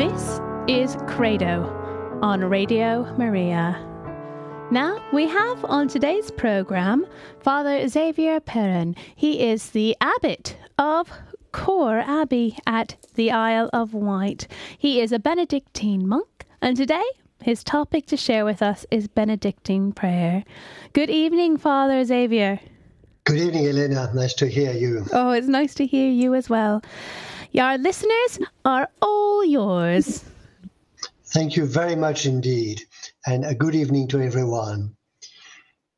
This is Credo on Radio Maria. Now we have on today's program Father Xavier Perrin. He is the abbot of Quarr Abbey at the Isle of Wight. He is a Benedictine monk, and today his topic to share with us is Benedictine prayer. Good evening, Father Xavier. Good evening, Elena. Nice to hear you. Oh, it's nice to hear you as well. Your listeners are all yours. Thank you very much indeed, and a good evening to everyone.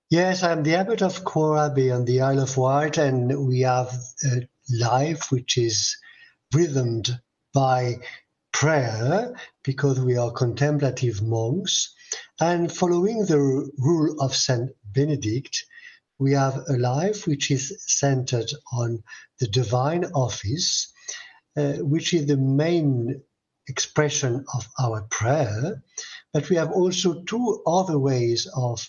Yes, I'm the abbot of Quarr Abbey on the Isle of Wight, and we have a life which is rhythmed by prayer because we are contemplative monks. And following the rule of Saint Benedict, we have a life which is centered on the divine office Uh, which is the main expression of our prayer. But we have also two other ways of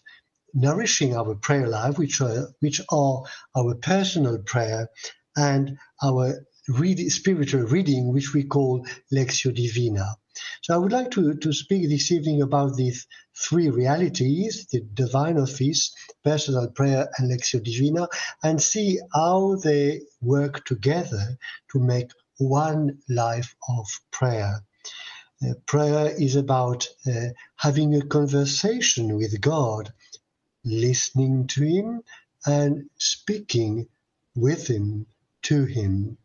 nourishing our prayer life, which are, which are our personal prayer and our read, spiritual reading, which we call Lectio Divina. So I would like to, to speak this evening about these three realities, the divine office, personal prayer, and Lectio Divina, and see how they work together to make one life of prayer. Uh, prayer is about uh, having a conversation with God, listening to Him, and speaking with Him, to Him.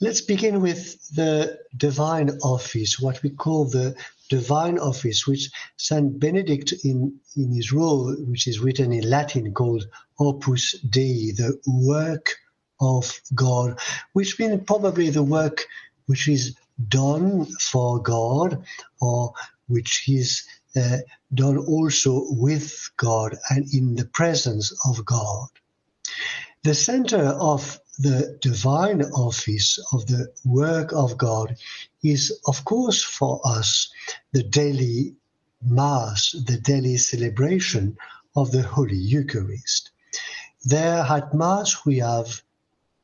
Let's begin with the divine office, what we call the divine office, which Saint Benedict in, in his role, which is written in Latin, called Opus Dei, the work of God, which means probably the work which is done for God or which is uh, done also with God and in the presence of God. The center of the divine office of the work of God is, of course, for us the daily Mass, the daily celebration of the Holy Eucharist. There at Mass we have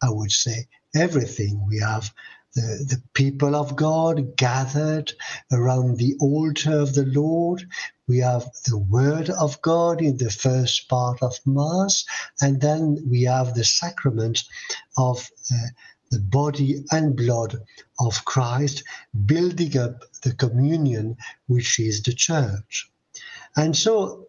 I would say, everything. We have the, the people of God gathered around the altar of the Lord. We have the Word of God in the first part of Mass, and then we have the sacrament of uh, the body and blood of Christ, building up the communion which is the church. And so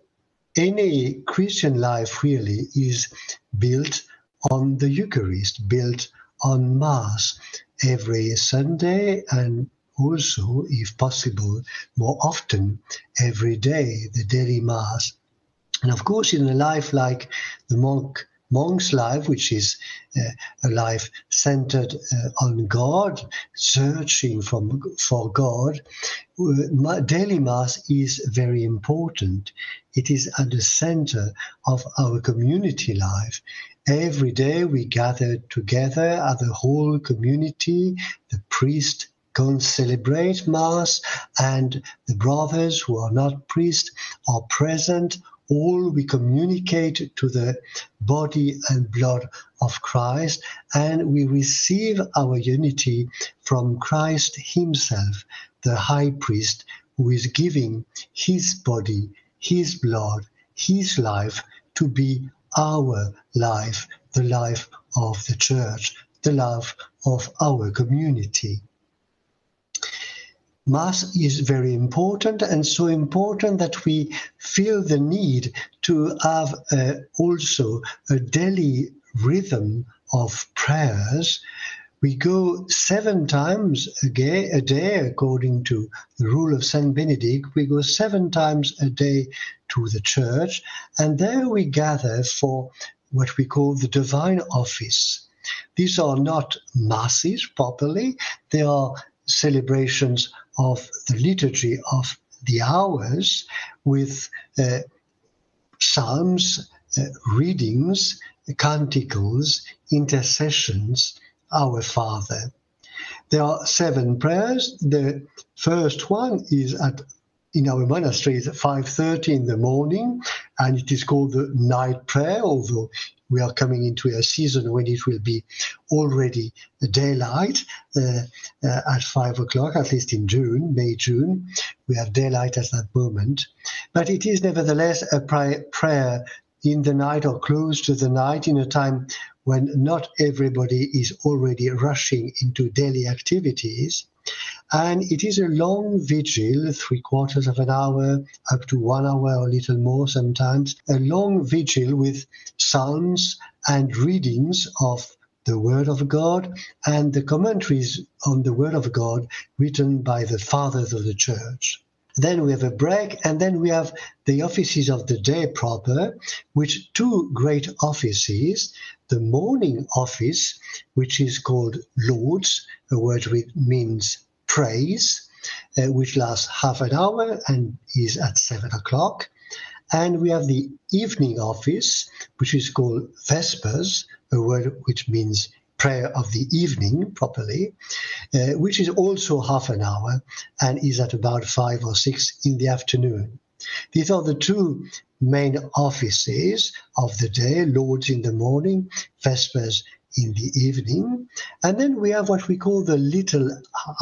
any Christian life really is built on the Eucharist, built on Mass every Sunday and also, if possible, more often every day, the daily Mass. And of course, in a life like the monk monk's life, which is uh, a life centered uh, on God, searching from, for God, uh, daily Mass is very important. It is at the center of our community life. Every day we gather together as a whole community, the priest can celebrate Mass, and the brothers who are not priests are present. All we communicate to the body and blood of Christ, and we receive our unity from Christ Himself, the high priest, who is giving His body, His blood, His life to be our life, the life of the church, the life of our community. Mass is very important, and so important that we feel the need to have uh, also a daily rhythm of prayers. We go seven times a day, a day, according to the rule of Saint Benedict. We go seven times a day to the church, and there we gather for what we call the divine office. These are not masses properly, they are celebrations of the liturgy of the hours with uh, psalms, uh, readings, canticles, intercessions, Our Father. There are seven prayers. The first one is at in our monastery is at 5.30 in the morning and it is called the night prayer although we are coming into a season when it will be already daylight uh, uh, at 5 o'clock at least in june may june. We have daylight at that moment. But it is nevertheless a prayer in the night or close to the night in a time when not everybody is already rushing into daily activities and it is a long vigil, three quarters of an hour, up to one hour or a little more sometimes, a long vigil with psalms and readings of the Word of God and the commentaries on the Word of God written by the fathers of the Church. Then we have a break, and then we have the offices of the day proper, which two great offices. The morning office, which is called Lauds, a word which means praise, uh, which lasts half an hour and is at seven o'clock. And we have the evening office, which is called Vespers, a word which means prayer of the evening properly, uh, which is also half an hour and is at about five or six in the afternoon. These are the two main offices of the day, Lauds in the morning, Vespers in the evening. And then we have what we call the little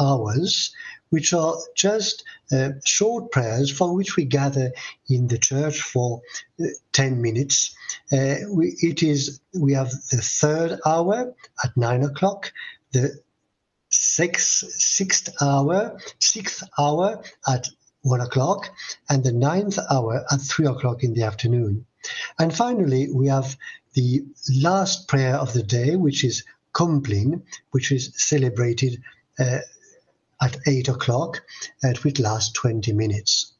hours, which are just uh, short prayers for which we gather in the church for uh, 10 minutes. Uh, we, it is, we have the third hour at nine o'clock, the sixth, sixth hour, sixth hour at one o'clock, and the ninth hour at three o'clock in the afternoon. And finally, we have the last prayer of the day, which is Compline, which is celebrated uh, at 8 o'clock and which lasts 20 minutes.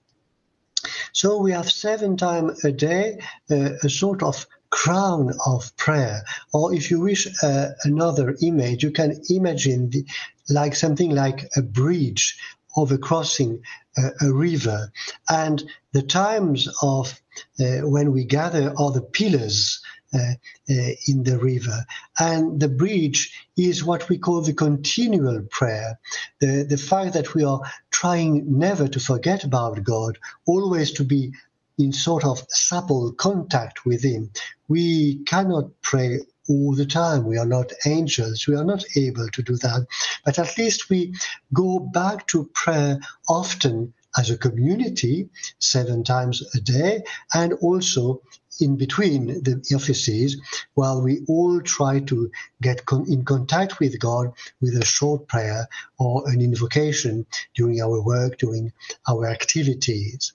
So we have seven times a day uh, a sort of crown of prayer. Or if you wish uh, another image, you can imagine the, like something like a bridge over crossing a, a river. And the times of uh, when we gather are the pillars uh, uh, in the river. And the bridge is what we call the continual prayer. The, the fact that we are trying never to forget about God, always to be in sort of supple contact with Him. We cannot pray all the time. We are not angels. We are not able to do that. But at least we go back to prayer often as a community, seven times a day, and also in between the offices while we all try to get con- in contact with God with a short prayer or an invocation during our work, during our activities.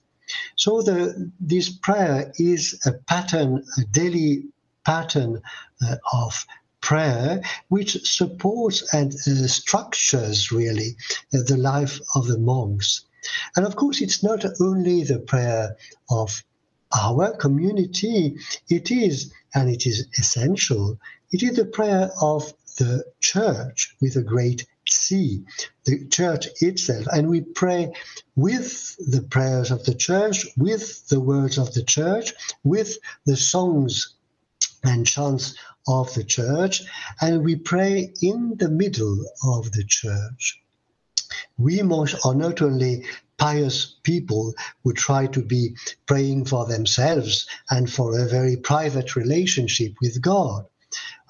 So the, this prayer is a pattern, a daily pattern uh, of prayer which supports and uh, structures really uh, the life of the monks. And of course, it's not only the prayer of our community, it is, and it is essential, it is the prayer of the church with a great C, the church itself. And we pray with the prayers of the church, with the words of the church, with the songs and chants of the church, and we pray in the middle of the church. We must are not only pious people who try to be praying for themselves and for a very private relationship with God.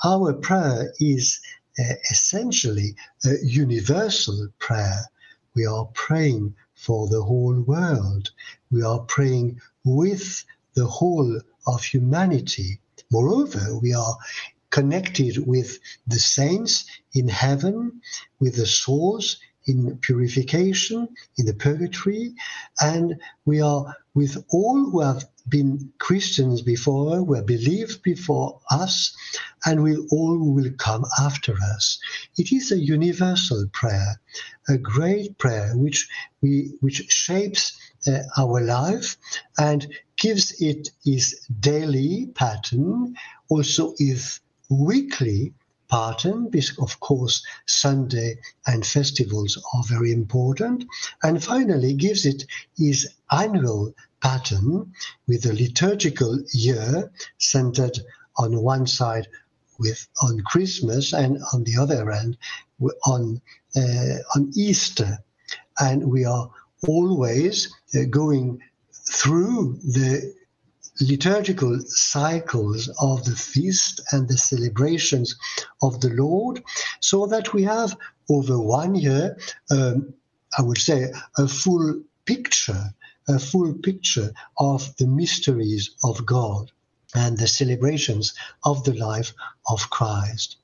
Our prayer is uh, essentially a universal prayer. We are praying for the whole world. We are praying with the whole of humanity. Moreover, we are connected with the saints in heaven, with the souls in purification, in the purgatory, and we are with all who have been Christians before, who have believed before us, and with all who will come after us. It is a universal prayer, a great prayer which we which shapes uh, our life and gives it its daily pattern, also its weekly pattern, because of course Sunday and festivals are very important, and finally gives it its annual pattern with a liturgical year centered on one side with on Christmas and on the other end on uh, on Easter, and we are always uh, going through the liturgical cycles of the feast and the celebrations of the Lord, so that we have over one year, um, I would say, a full picture, a full picture of the mysteries of God and the celebrations of the life of Christ.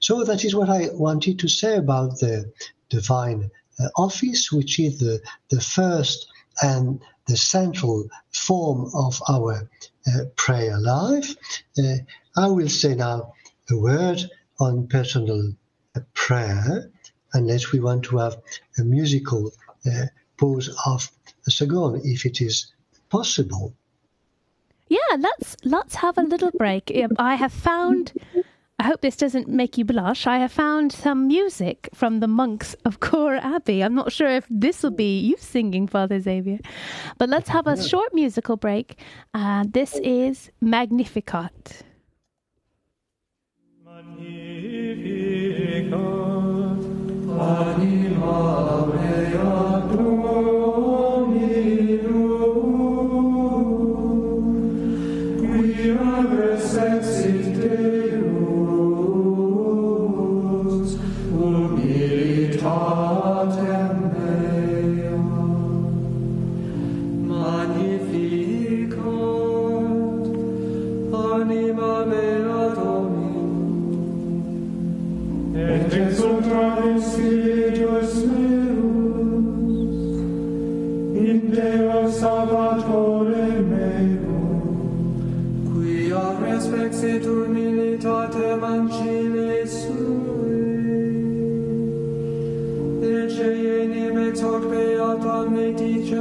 So that is what I wanted to say about the divine uh, office, which is the, the first and the central form of our uh, prayer life. Uh, I will say now a word on personal uh, prayer, unless we want to have a musical uh, pause of a second, if it is possible. Yeah, let's let's have a little break. I have found I hope this doesn't make you blush. I have found some music from the monks of Quarr Abbey. I'm not sure if this will be you singing, Father Xavier, but let's have a short musical break. Uh, this is Magnificat. Magnificat, anima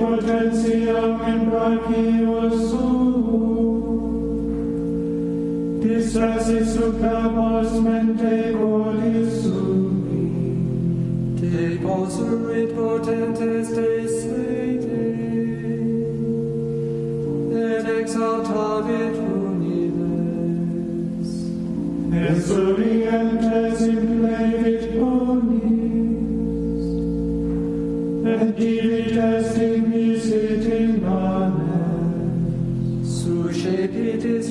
potentiam in brachius suum, distrasi sub capos mente colis sumi, te posuit potentes te sede, et exaltavit unides, et surientes in plevit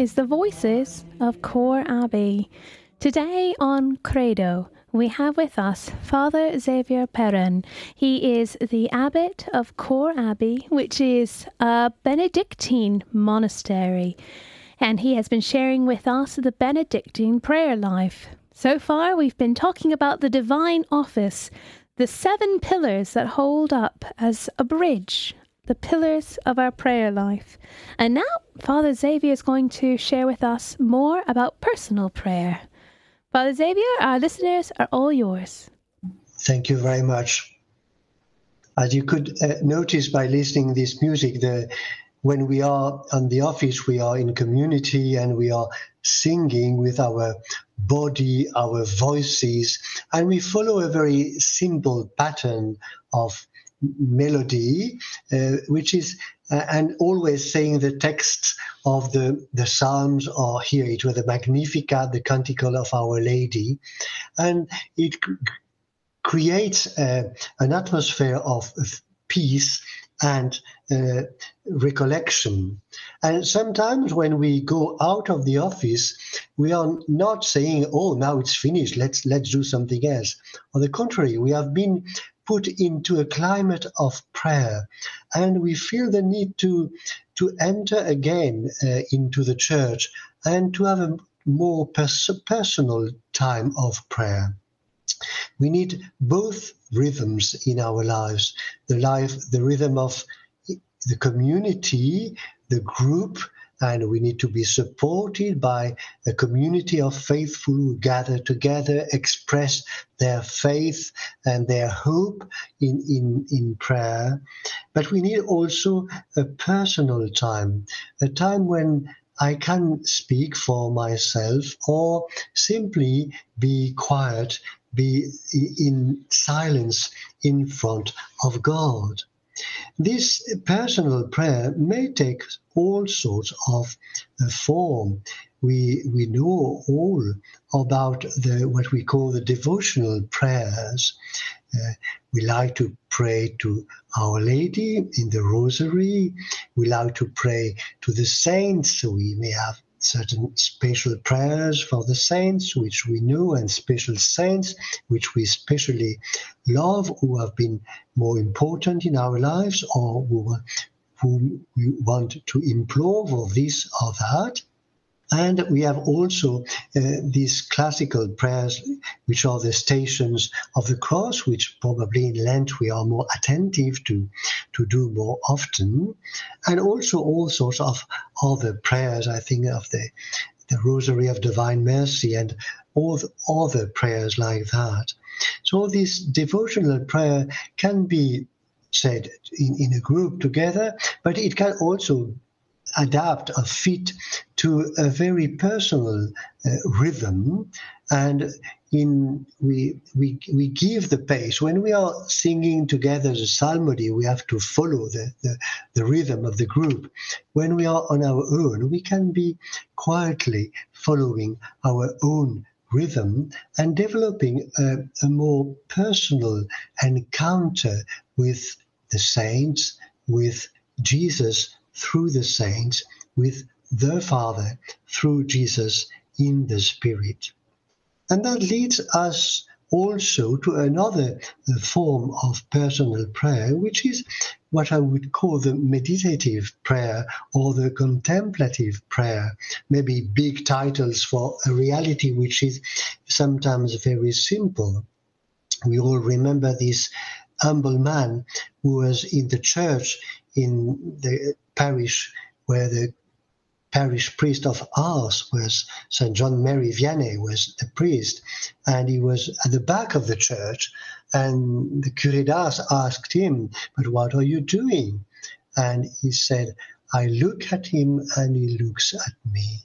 is the voices of Quarr Abbey. Today on Credo, we have with us Father Xavier Perrin. He is the abbot of Quarr Abbey, which is a Benedictine monastery, and he has been sharing with us the Benedictine prayer life. So far, we've been talking about the divine office, the seven pillars that hold up as a bridge the pillars of our prayer life. And now, Father Xavier is going to share with us more about personal prayer. Father Xavier, our listeners are all yours. Thank you very much. As you could uh, notice by listening this music, the when we are on the office, we are in community and we are singing with our body, our voices, and we follow a very simple pattern of melody, uh, which is uh, and always saying the text of the the psalms or here it was the Magnificat, the Canticle of Our Lady, and it c- creates uh, an atmosphere of, of peace and uh, recollection. And sometimes when we go out of the office, we are not saying, "Oh, now it's finished. Let's let's do something else." On the contrary, we have been put into a climate of prayer, and we feel the need to to enter again uh, into the church and to have a more pers- personal time of prayer. We need both rhythms in our lives the life, the rhythm of the community, the group, and we need to be supported by a community of faithful who gather together, express their faith and their hope in, in, in prayer. But we need also a personal time, a time when I can speak for myself or simply be quiet be in silence in front of God. This personal prayer may take all sorts of uh, form. We, we know all about the, what we call the devotional prayers. Uh, we like to pray to Our Lady in the Rosary. We like to pray to the saints. So we may have certain special prayers for the saints, which we know, and special saints, which we especially love, who have been more important in our lives, or who, whom we want to implore for this or that. And we have also uh, these classical prayers, which are the stations of the cross, which probably in Lent we are more attentive to, to do more often. And also all sorts of other prayers, I think of the, the Rosary of Divine Mercy and all the other prayers like that. So this devotional prayer can be said in, in a group together, but it can also adapt or fit to a very personal uh, rhythm. And in we, we we give the pace. When we are singing together the psalmody we have to follow the, the, the rhythm of the group. When we are on our own we can be quietly following our own rhythm and developing a, a more personal encounter with the saints with jesus through the saints with the Father through Jesus in the Spirit. And that leads us also to another form of personal prayer, which is what I would call the meditative prayer or the contemplative prayer. Maybe big titles for a reality which is sometimes very simple. We all remember this humble man who was in the church in the parish where the parish priest of Ars was St. John Mary Vianney was the priest, and he was at the back of the church. And the curé d'Ars asked him, "But what are you doing?" And he said, "I look at him, and he looks at me."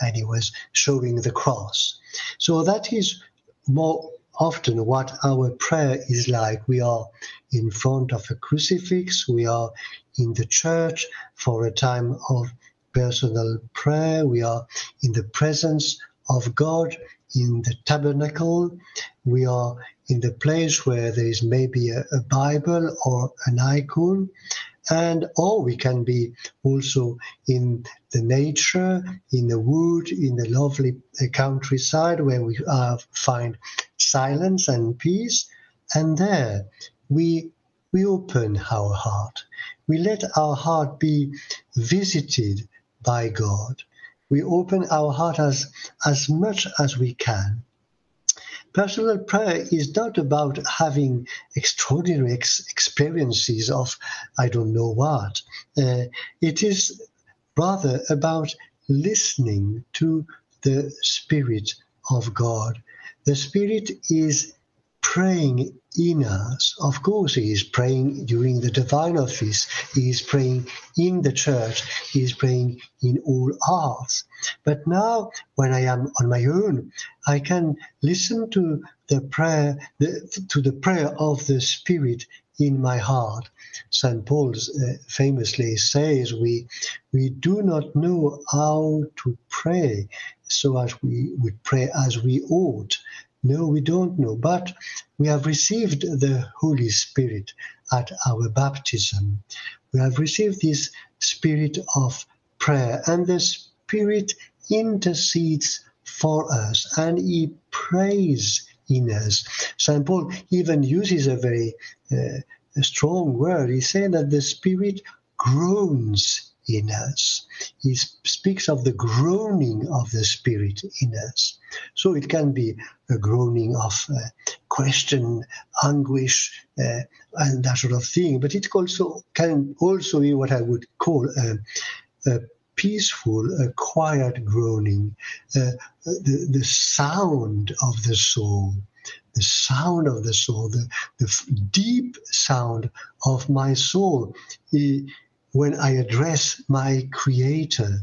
And he was showing the cross. So that is more often what our prayer is like. We are in front of a crucifix, we are in the church for a time of personal prayer, we are in the presence of God in the tabernacle, we are in the place where there is maybe a, a Bible or an icon, and or we can be also in the nature, in the wood, in the lovely uh, countryside where we uh, find silence and peace, and there we we open our heart. We let our heart be visited by God. We open our heart as, as much as we can. Personal prayer is not about having extraordinary ex- experiences of I don't know what. Uh, it is rather about listening to the Spirit of God. The Spirit is praying in us. Of course, he is praying during the divine office, he is praying in the church, he is praying in all hearts. But now, when I am on my own, I can listen to the prayer, the, to the prayer of the Spirit in my heart. St. Paul uh, famously says, we, we do not know how to pray so as we would pray as we ought. No, we don't know, but we have received the Holy Spirit at our baptism. We have received this spirit of prayer, and the Spirit intercedes for us and He prays in us. St. Paul even uses a very uh, a strong word. He said that the Spirit groans in us. He speaks of the groaning of the Spirit in us. So it can be a groaning of uh, question, anguish, uh, and that sort of thing. But it also can also be what I would call a, a peaceful, a quiet groaning, uh, the, the sound of the soul the sound of the soul, the, the deep sound of my soul when I address my Creator,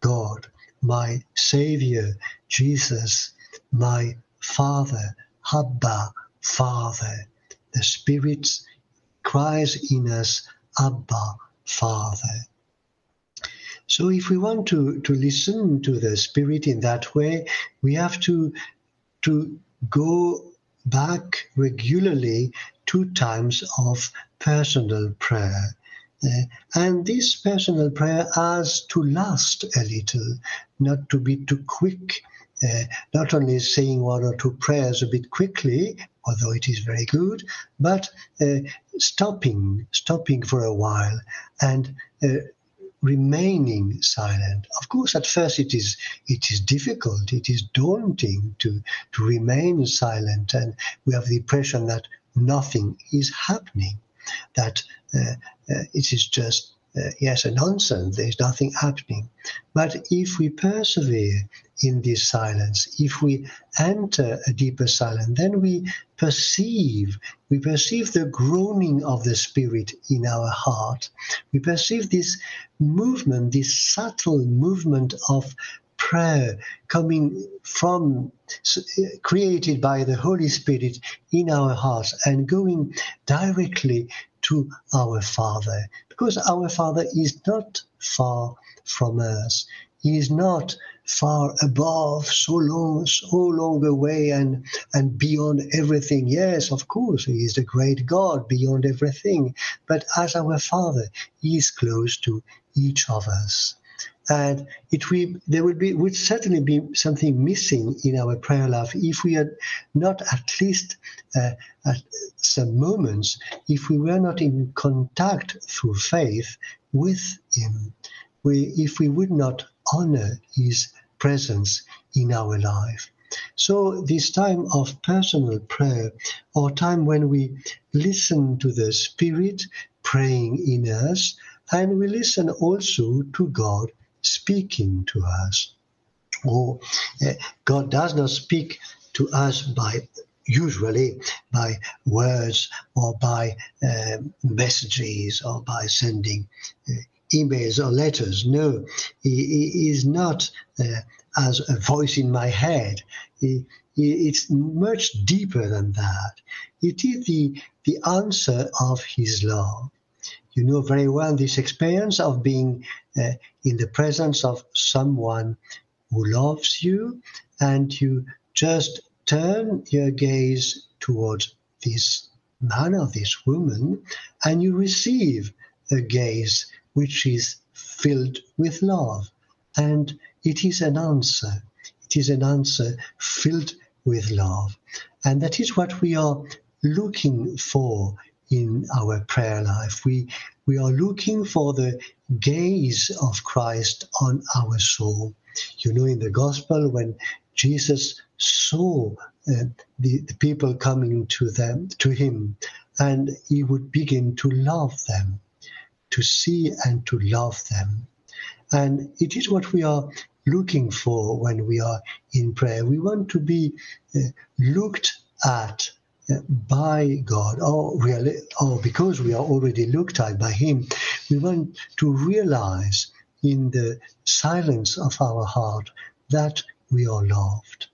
God, my Savior, Jesus, my Father, Abba, Father. The Spirit cries in us, Abba, Father. So if we want to, to listen to the Spirit in that way, we have to, to go back regularly to times of personal prayer. Uh, and this personal prayer has to last a little, not to be too quick. Uh, not only saying one or two prayers a bit quickly, although it is very good, but uh, stopping, stopping for a while and uh, remaining silent. Of course, at first it is it is difficult, it is daunting to to remain silent, and we have the impression that nothing is happening that uh, uh, it is just uh, yes, a nonsense. There's nothing happening. But if we persevere in this silence, if we enter a deeper silence, then we perceive, we perceive the groaning of the Spirit in our heart. We perceive this movement, this subtle movement of prayer coming from created by the Holy Spirit in our hearts and going directly to our Father because our Father is not far from us. He is not far above, so long, so long away and, and beyond everything. Yes, of course, He is the great God beyond everything. But as our Father, He is close to each of us and it will, there would be would certainly be something missing in our prayer life if we had not at least uh, at some moments if we were not in contact through faith with him we, if we would not honor his presence in our life. So this time of personal prayer or time when we listen to the spirit praying in us and we listen also to god speaking to us. Or uh, God does not speak to us by usually by words or by uh, messages or by sending uh, emails or letters. No, he, he is not as a voice in my head. He, he, it's much deeper than that. It is the, the answer of his love. You know very well this experience of being uh, in the presence of someone who loves you, and you just turn your gaze towards this man or this woman, and you receive a gaze which is filled with love. And it is an answer. It is an answer filled with love. And that is what we are looking for in our prayer life. We, we are looking for the gaze of Christ on our soul. You know, in the gospel, when Jesus saw uh, the, the people coming to them, to him, and he would begin to love them, to see and to love them. And it is what we are looking for when we are in prayer. We want to be uh, looked at by God, or really, or because we are already looked at by Him, we want to realize in the silence of our heart that we are loved.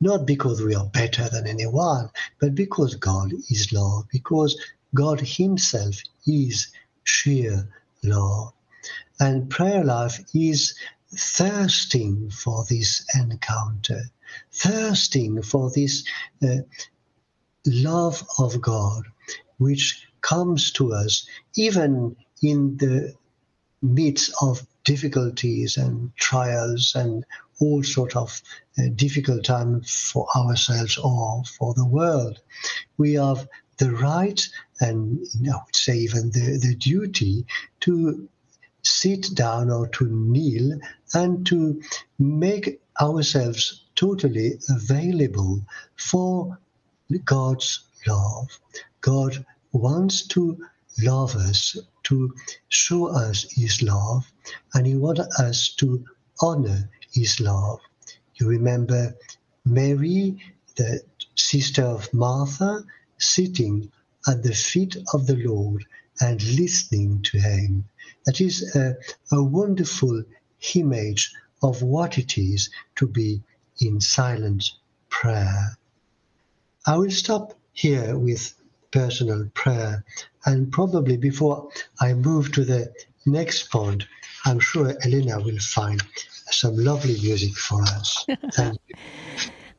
Not because we are better than anyone, but because God is love, because God Himself is sheer love. And prayer life is thirsting for this encounter, thirsting for this uh, love of God, which comes to us even in the midst of difficulties and trials and all sort of uh, difficult times for ourselves or for the world. We have the right and I would say even the, the duty to sit down or to kneel and to make ourselves totally available for God's love. God wants to love us, to show us His love, and He wants us to honor His love. You remember Mary, the sister of Martha, sitting at the feet of the Lord and listening to Him. That is a, a wonderful image of what it is to be in silent prayer. I will stop here with personal prayer and probably before I move to the next point, I'm sure Elena will find some lovely music for us. Thank you.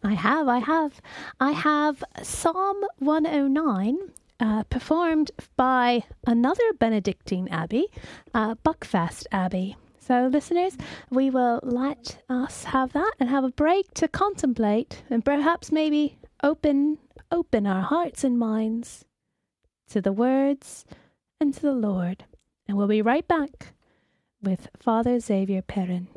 I have, I have. I have Psalm 109 uh, performed by another Benedictine abbey, uh, Buckfast Abbey. So, listeners, we will let us have that and have a break to contemplate and perhaps maybe open open our hearts and minds to the words and to the Lord. And we'll be right back with Father Xavier Perrin.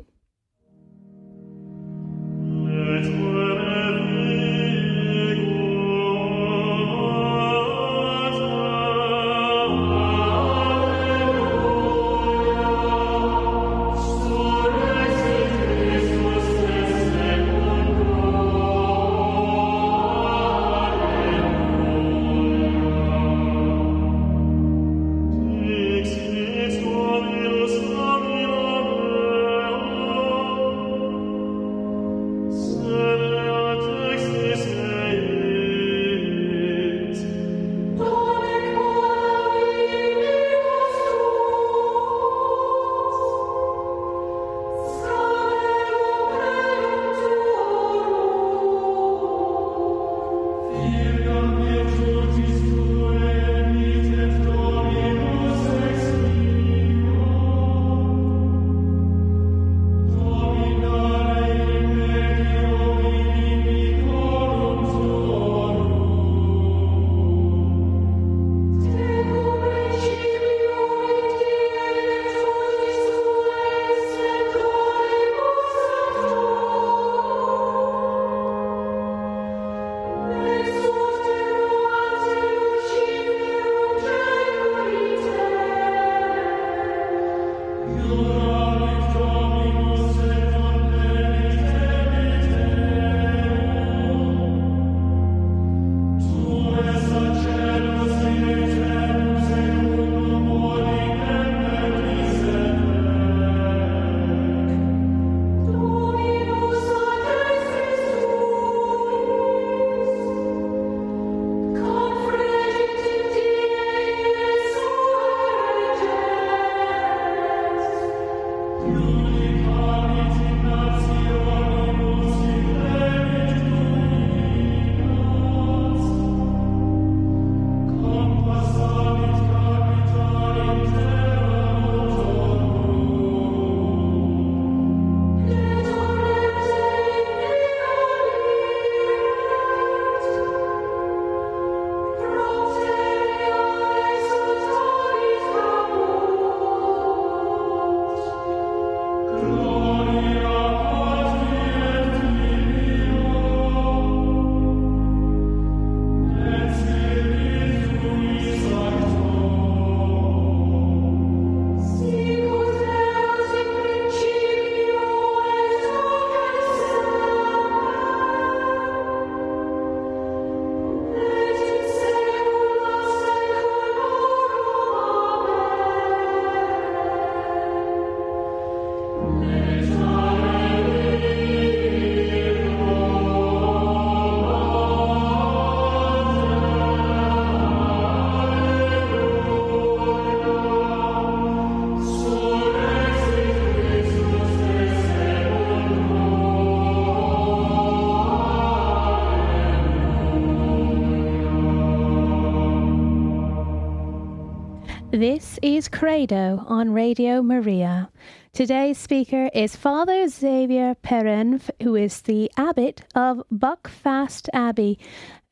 Is Credo on Radio Maria. Today's speaker is Father Xavier Perrin, who is the abbot of Buckfast Abbey,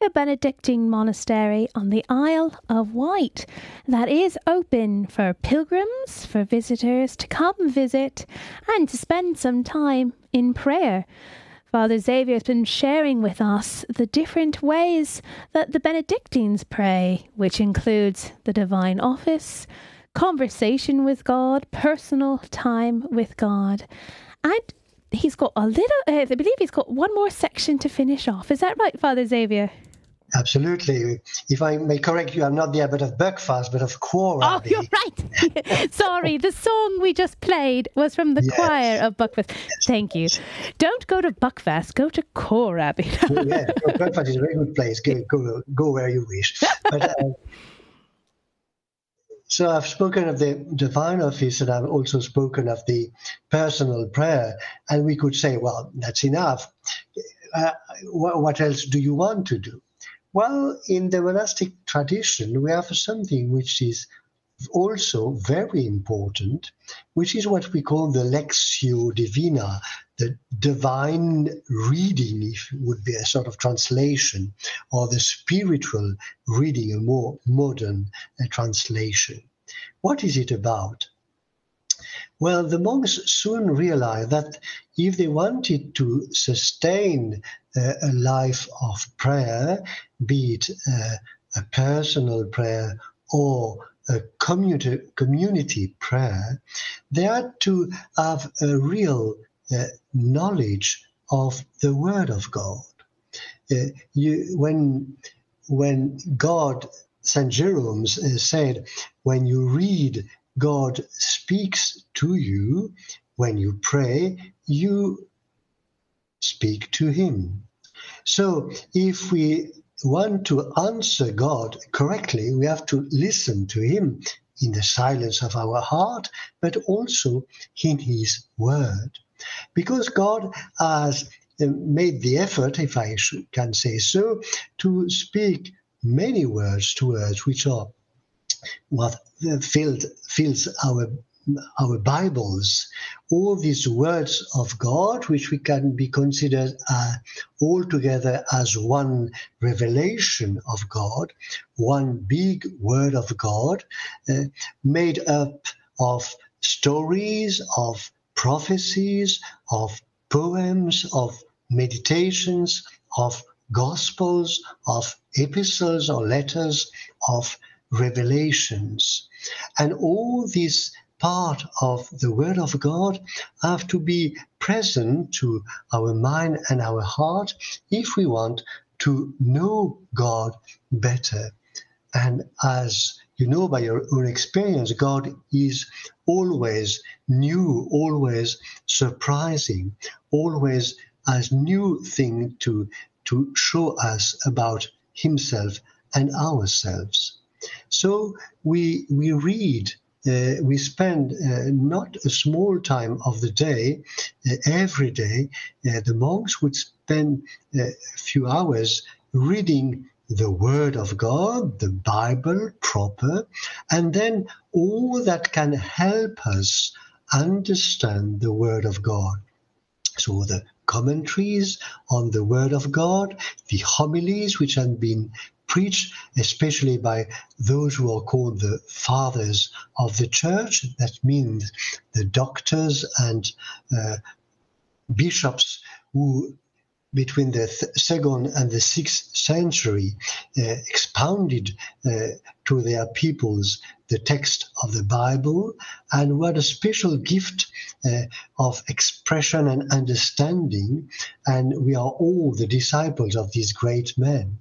a Benedictine monastery on the Isle of Wight that is open for pilgrims, for visitors to come visit, and to spend some time in prayer. Father Xavier has been sharing with us the different ways that the Benedictines pray, which includes the divine office, conversation with God, personal time with God. And he's got a little, uh, I believe he's got one more section to finish off. Is that right, Father Xavier? Absolutely. If I may correct you, I'm not the abbot of Buckfast, but of Quarr Oh, you're right. Sorry, the song we just played was from the yes. choir of Buckfast. Thank you. Don't go to Buckfast, go to Quarr Abbey. yeah, Buckfast is a very good place. Go, go, go where you wish. But, uh, so I've spoken of the divine office and I've also spoken of the personal prayer. And we could say, well, that's enough. Uh, what else do you want to do? Well, in the monastic tradition, we have something which is also very important, which is what we call the Lectio Divina, the divine reading, would be a sort of translation, or the spiritual reading, a more modern uh, translation. What is it about? Well, the monks soon realized that if they wanted to sustain uh, a life of prayer, be it uh, a personal prayer or a community, community prayer, they had to have a real uh, knowledge of the Word of God. Uh, you, when, when God, St. Jerome uh, said, when you read, God speaks to you, when you pray, you speak to Him. So if we want to answer God correctly, we have to listen to Him in the silence of our heart, but also in His Word. Because God has uh, made the effort, if I can say so, to speak many words to us which are what filled, fills our our Bibles, all these words of God, which we can be considered uh, altogether as one revelation of God, one big word of God, uh, made up of stories, of prophecies, of poems, of meditations, of gospels, of epistles or letters, of revelations. And all these part of the Word of God have to be present to our mind and our heart if we want to know God better. And as you know by your own experience, God is always new, always surprising, always as new thing to, to show us about Himself and ourselves. So we, we read uh, we spend uh, not a small time of the day, uh, every day, uh, the monks would spend uh, a few hours reading the Word of God, the Bible proper, and then all that can help us understand the Word of God. So the commentaries on the Word of God, the homilies which have been preached, especially by those who are called the fathers of the church. That means the doctors and uh, bishops who between the th- second and the sixth century uh, expounded uh, to their peoples the text of the Bible and who had a special gift uh, of expression and understanding. And we are all the disciples of these great men.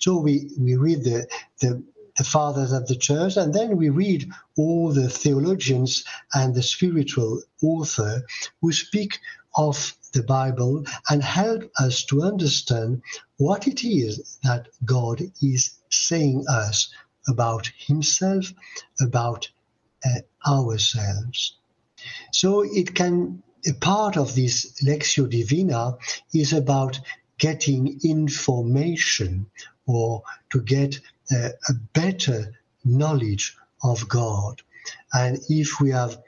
So we, we read the, the, the fathers of the church, and then we read all the theologians and the spiritual author who speak of the Bible and help us to understand what it is that God is saying us about Himself, about uh, ourselves. So it can, a part of this Lectio Divina is about getting information or to get a, a better knowledge of God. And if we have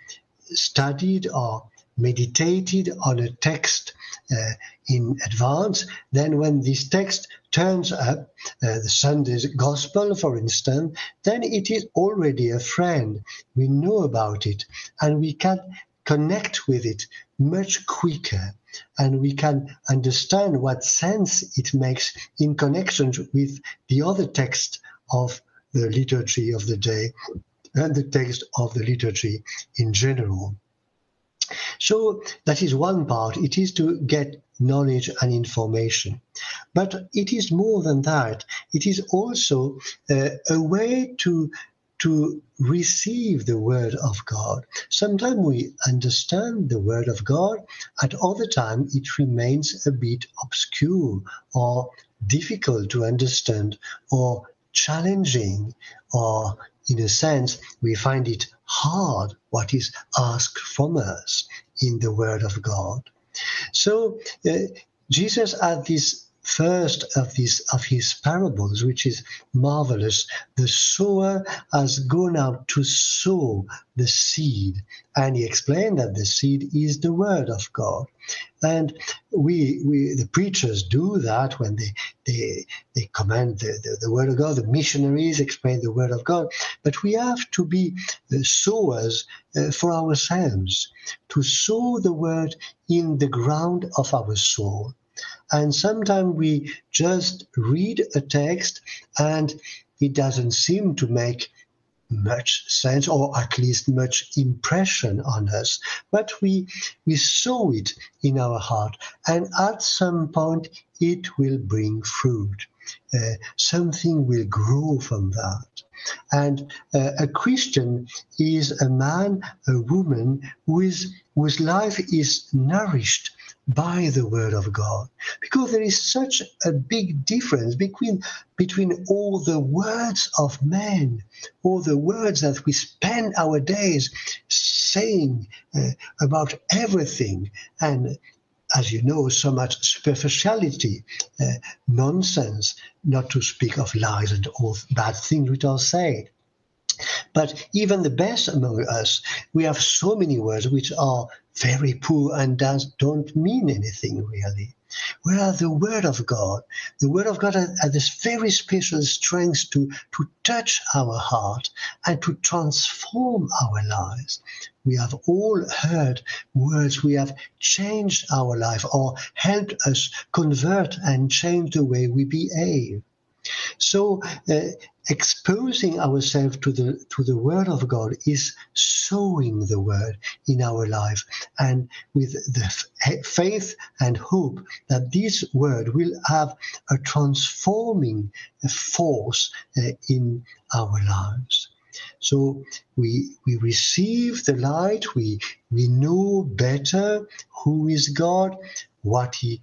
studied or meditated on a text uh, in advance, then when this text turns up, uh, the Sunday's Gospel, for instance, then it is already a friend. We know about it and we can connect with it much quicker and we can understand what sense it makes in connection with the other text of the liturgy of the day and the text of the liturgy in general. So that is one part. It is to get knowledge and information. But it is more than that. It is also uh, a way to to receive the word of God. Sometimes we understand the word of God, at other times it remains a bit obscure or difficult to understand or challenging or in a sense we find it hard what is asked from us in the word of God. So uh, Jesus had this first of these of his parables, which is marvelous. The sower has gone out to sow the seed, and he explained that the seed is the word of God. And we, we the preachers do that when they they they command the, the, the word of God. The missionaries explain the word of God, but we have to be the sowers uh, for ourselves to sow the word in the ground of our soul and sometimes we just read a text and it doesn't seem to make much sense or at least much impression on us. But we we sow it in our heart and at some point it will bring fruit something will grow from that and uh, a christian is a man a woman who is, whose life is nourished by the word of God. Because there is such a big difference between, between all the words of men, all the words that we spend our days saying uh, about everything, and as you know, so much superficiality, uh, nonsense, not to speak of lies and all bad things which are said. But even the best among us, we have so many words which are very poor and don't mean anything really. Whereas the Word of God, the Word of God has, this very special strength to, to touch our heart and to transform our lives. We have all heard words, we have changed our life or helped us convert and change the way we behave. So uh, exposing ourselves to the to the word of God is sowing the word in our life and with the faith and hope that this word will have a transforming force uh, in our lives. So we we receive the light, we we know better who is God, what he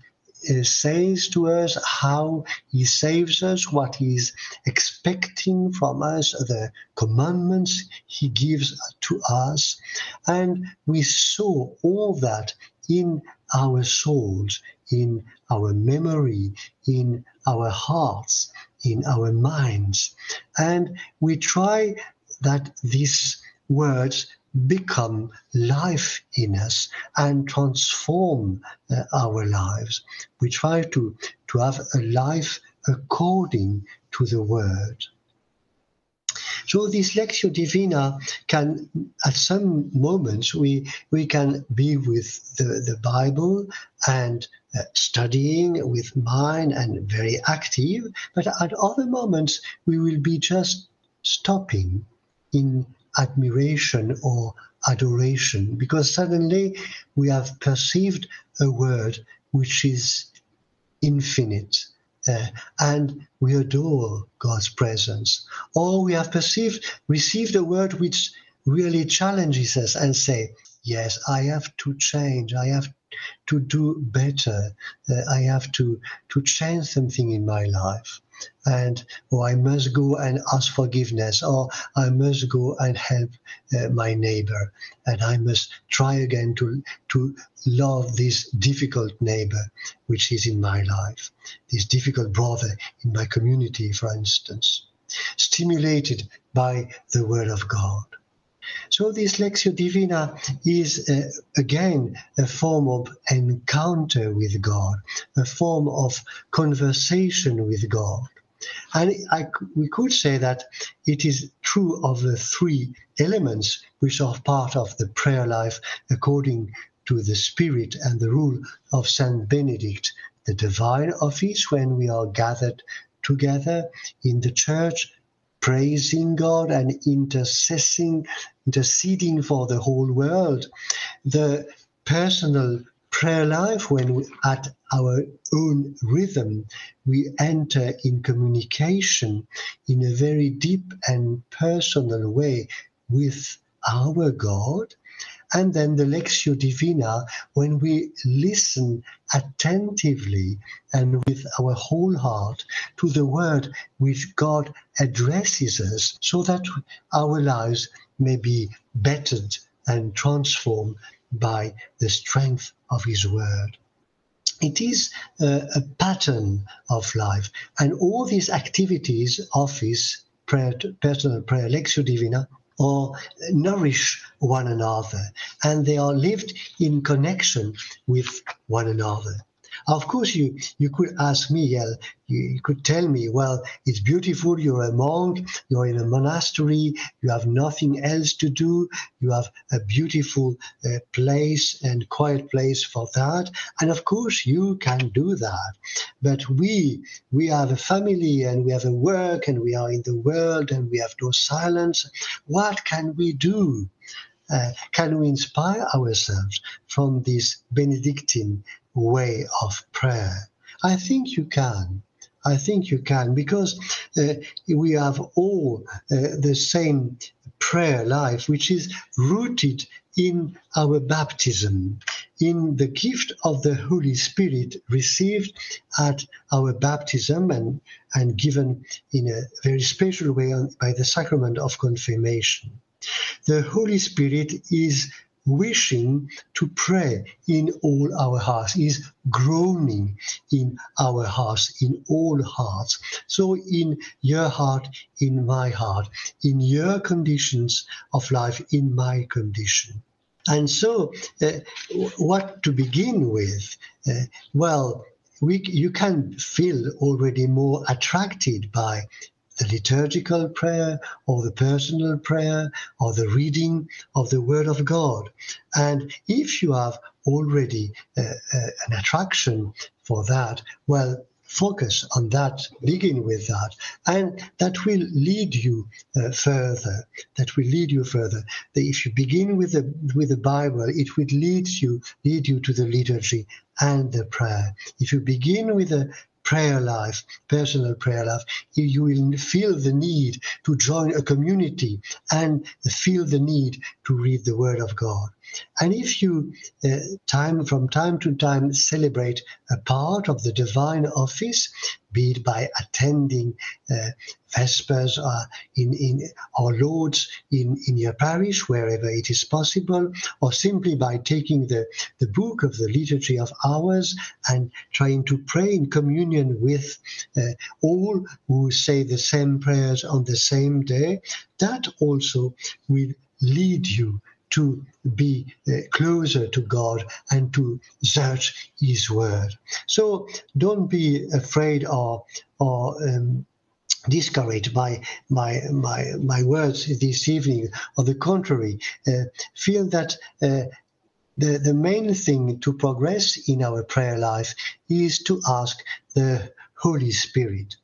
says to us how he saves us, what he's expecting from us, the commandments he gives to us. And we saw all that in our souls, in our memory, in our hearts, in our minds. And we try that these words become life in us and transform uh, our lives. We try to, to have a life according to the word. So this Lectio Divina can, at some moments, we, we can be with the, the Bible and uh, studying with mind and very active, but at other moments we will be just stopping in admiration or adoration because suddenly we have perceived a word which is infinite uh, and we adore God's presence. Or we have perceived, received a word which really challenges us and say, yes, I have to change. I have to do better. Uh, I have to, to change something in my life and or I must go and ask forgiveness, or I must go and help uh, my neighbor, and I must try again to to love this difficult neighbor which is in my life, this difficult brother in my community, for instance. Stimulated by the Word of God. So this Lectio Divina is uh, again a form of encounter with God, a form of conversation with God. And I, we could say that it is true of the three elements which are part of the prayer life according to the spirit and the rule of Saint Benedict, the divine office when we are gathered together in the church, praising God and intercessing, interceding for the whole world. The personal prayer life when we, at our own rhythm we enter in communication in a very deep and personal way with our God and then the Lectio Divina, when we listen attentively and with our whole heart to the word which God addresses us, so that our lives may be bettered and transformed by the strength of His word. It is a, a pattern of life, and all these activities, office, prayer, personal prayer, Lectio Divina, or nourish one another and they are lived in connection with one another. Of course, you, you could ask me, uh, you, could tell me, well, it's beautiful, you're a monk, you're in a monastery, you have nothing else to do, you have a beautiful uh, place and quiet place for that. And of course, you can do that. But we, we have a family and we have a work and we are in the world and we have no silence. What can we do? Uh, can we inspire ourselves from this Benedictine way of prayer? I think you can. I think you can because uh, we have all uh, the same prayer life, which is rooted in our baptism, in the gift of the Holy Spirit received at our baptism and, and given in a very special way by the sacrament of confirmation. The Holy Spirit is wishing to pray in all our hearts, is groaning in our hearts, in all hearts. So in your heart, in my heart, in your conditions of life, in my condition. And so, uh, what to begin with? Uh, well, we, you can feel already more attracted by the liturgical prayer or the personal prayer or the reading of the Word of God. And if you have already uh, uh, an attraction for that, well, focus on that, begin with that, and that will lead you uh, further. That will lead you further. If you begin with the with the Bible, it will lead you lead you to the liturgy and the prayer. If you begin with the prayer life, personal prayer life, you will feel the need to join a community and feel the need to read the Word of God. And if you, uh, time from time to time, celebrate a part of the divine office, be it by attending uh, Vespers or in, in or Lauds in, in your parish, wherever it is possible, or simply by taking the, the book of the liturgy of hours and trying to pray in communion with uh, all who say the same prayers on the same day, that also will lead you to be uh, closer to God and to search His Word. So don't be afraid or or um, discouraged by my my my words this evening. On the contrary, uh, feel that. Uh, the, the main thing to progress in our prayer life is to ask the Holy Spirit.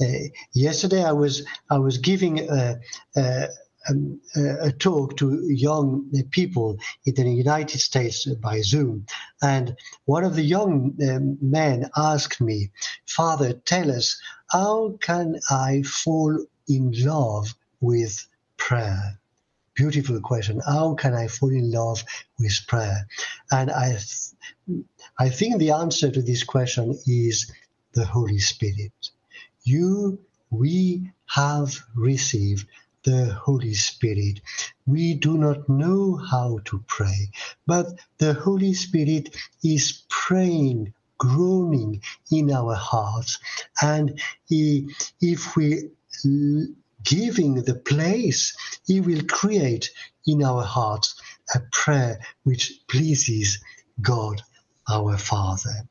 Uh, yesterday, I was I was giving a, a, um, a talk to young people in the United States by Zoom. And one of the young um, men asked me, Father, tell us, how can I fall in love with prayer? Beautiful question. How can I fall in love with prayer? And I, th- I think the answer to this question is the Holy Spirit. You, we have received the Holy Spirit. We do not know how to pray, but the Holy Spirit is praying, groaning in our hearts. And he, if we giving the place, He will create in our hearts a prayer which pleases God our Father.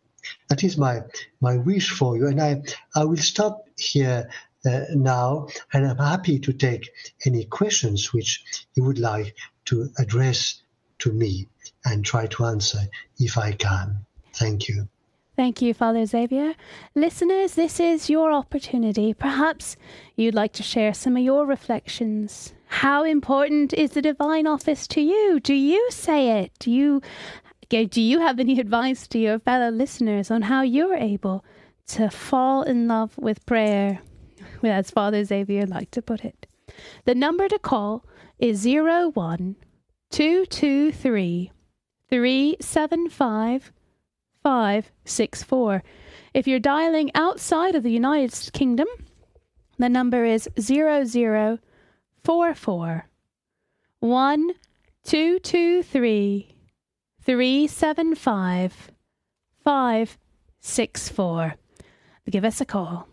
That is my, my wish for you. And I, I will stop here Uh, now, and I'm happy to take any questions which you would like to address to me and try to answer if I can. Thank you. Thank you, Father Xavier. Listeners, this is your opportunity. Perhaps you'd like to share some of your reflections. How important is the divine office to you? Do you say it? Do you do you have any advice to your fellow listeners on how you're able to fall in love with prayer, as Father Xavier liked to put it? The number to call is zero one two two three three seven five five six four. If you're dialing outside of the United Kingdom, the number is zero zero four four one two two three three seven five five six four. Give us a call.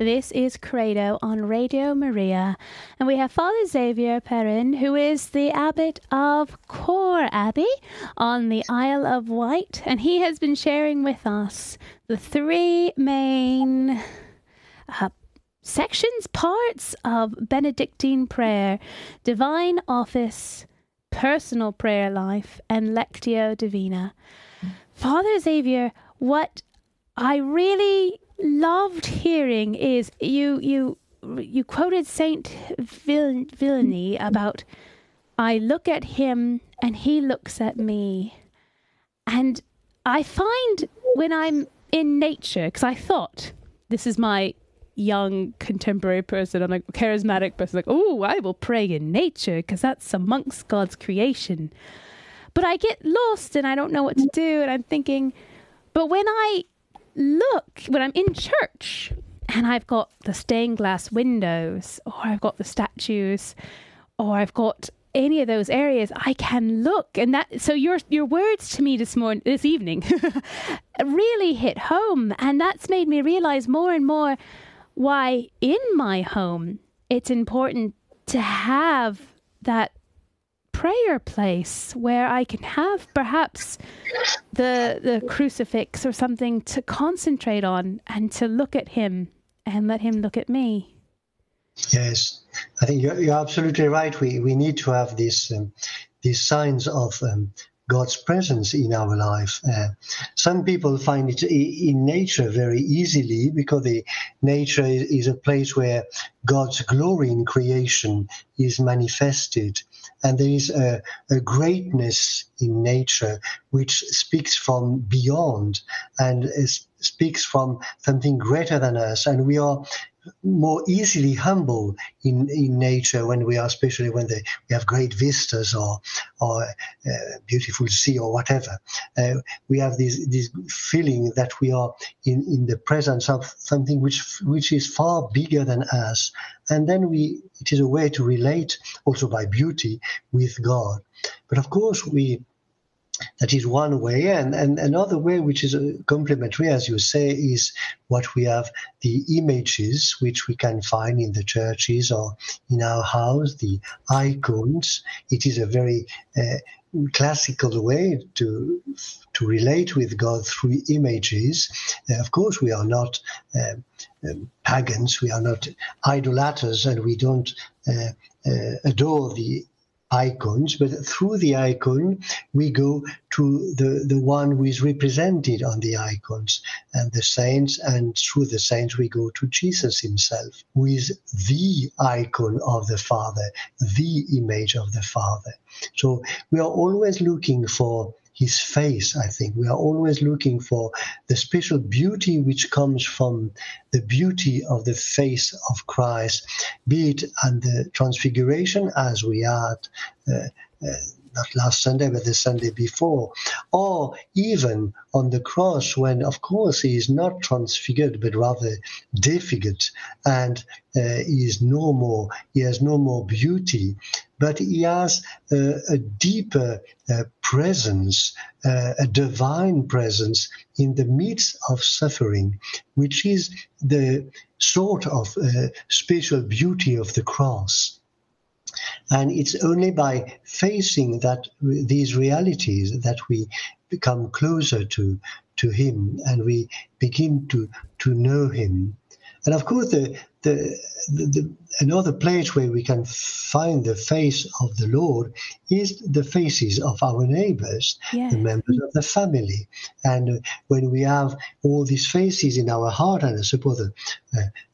This is Credo on Radio Maria, and we have Father Xavier Perrin, who is the abbot of Quarr Abbey on the Isle of Wight, and he has been sharing with us the three main uh, sections, parts of Benedictine prayer divine office, personal prayer life, and Lectio Divina. Father Xavier, what I really loved hearing is you you you quoted Saint Vill- Vianney about I look at him and he looks at me, and I find when I'm in nature because I thought this is my young contemporary person I'm a charismatic person like oh I will pray in nature because that's amongst God's creation. But I get lost and I don't know what to do and I'm thinking but when I look, when I'm in church and I've got the stained glass windows, or I've got the statues, or I've got any of those areas, I can look. And that, so your your words to me this morning, this evening, really hit home, and that's made me realize more and more why in my home it's important to have that prayer place where I can have perhaps the the crucifix or something to concentrate on and to look at him and let him look at me. Yes, I think you're, you're absolutely right. We we need to have these um, these signs of um, God's presence in our life. Uh, some people find it in nature very easily because the nature is a place where God's glory in creation is manifested and there is a, a, greatness in nature which speaks from beyond and speaks from something greater than us. And we are more easily humble in, in nature when we are, especially when they, we have great vistas or or uh, beautiful sea or whatever. Uh, we have this this feeling that we are in, in the presence of something which which is far bigger than us, and then we it is a way to relate also by beauty with God. But of course we that is one way. And, and another way, which is complementary, as you say, is what we have the images which we can find in the churches or in our house, the icons. It is a very uh, classical way to to relate with God through images. Uh, of course, we are not uh, um, pagans, we are not idolaters, and we don't uh, uh adore the icons, but through the icon, we go to the, the one who is represented on the icons and the saints, and through the saints, we go to Jesus himself, who is the icon of the Father, the image of the Father. So we are always looking for his face, I think. We are always looking for the special beauty which comes from the beauty of the face of Christ, be it at the transfiguration as we had. Uh, uh, not last Sunday, but the Sunday before, or even on the cross when, of course, he is not transfigured, but rather defigured, and uh, he is no more, he has no more beauty, but he has a deeper uh, presence, uh, a divine presence in the midst of suffering, which is the sort of uh, spiritual beauty of the cross. And it's only by facing that these realities that we become closer to to him and we begin to to know him. And of course, the the, the, another place where we can find the face of the Lord is the faces of our neighbors, the members of the family. And when we have all these faces in our heart, and I suppose a,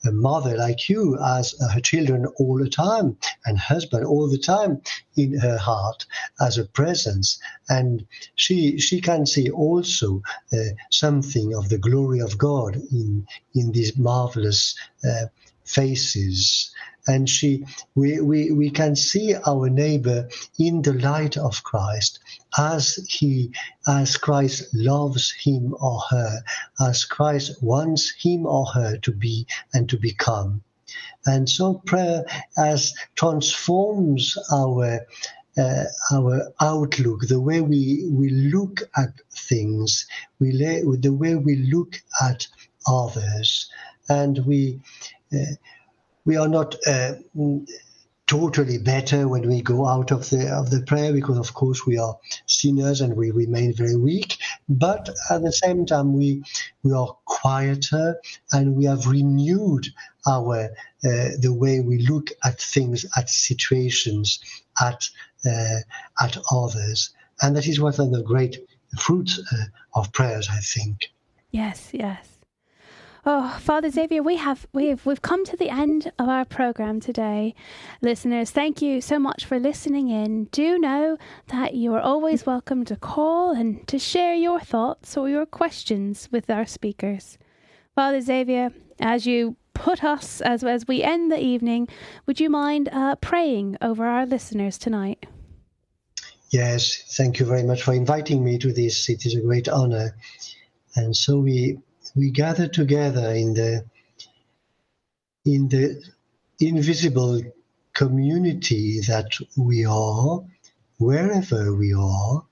a mother like you has her children all the time and husband all the time in her heart as a presence, and she she can see also uh, something of the glory of God in in these marvelous. Uh, faces. And she we, we, we can see our neighbor in the light of Christ as he as Christ loves him or her as Christ wants him or her to be and to become. And so prayer as transforms our uh, our outlook, the way we, we look at things, we lay, the way we look at others, and we we are not uh, totally better when we go out of the of the prayer because of course we are sinners and we remain very weak. But at the same time we we are quieter and we have renewed our uh, the way we look at things at situations at uh, at others. And that is one of the great fruits uh, of prayers i think. Yes yes Oh, Father Xavier, we have we've we've come to the end of our program today. Listeners, thank you so much for listening in. Do know that you are always welcome to call and to share your thoughts or your questions with our speakers. Father Xavier, as you put us as as we end the evening, would you mind uh, praying over our listeners tonight? Yes, thank you very much for inviting me to this. It is a great honor. And so we we gather together in the in the invisible community that we are, wherever we are.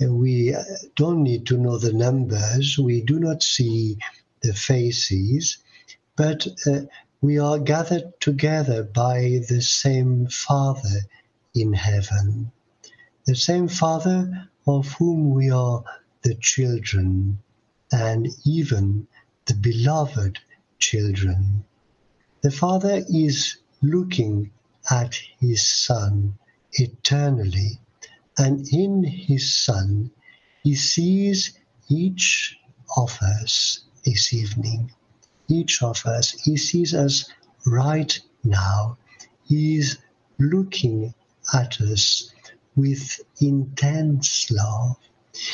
We don't need to know the numbers. We do not see the faces, but uh, we are gathered together by the same Father in heaven, the same Father of whom we are the children and even the beloved children. The Father is looking at his Son eternally, and in his Son he sees each of us this evening. Each of us, he sees us right now. He is looking at us with intense love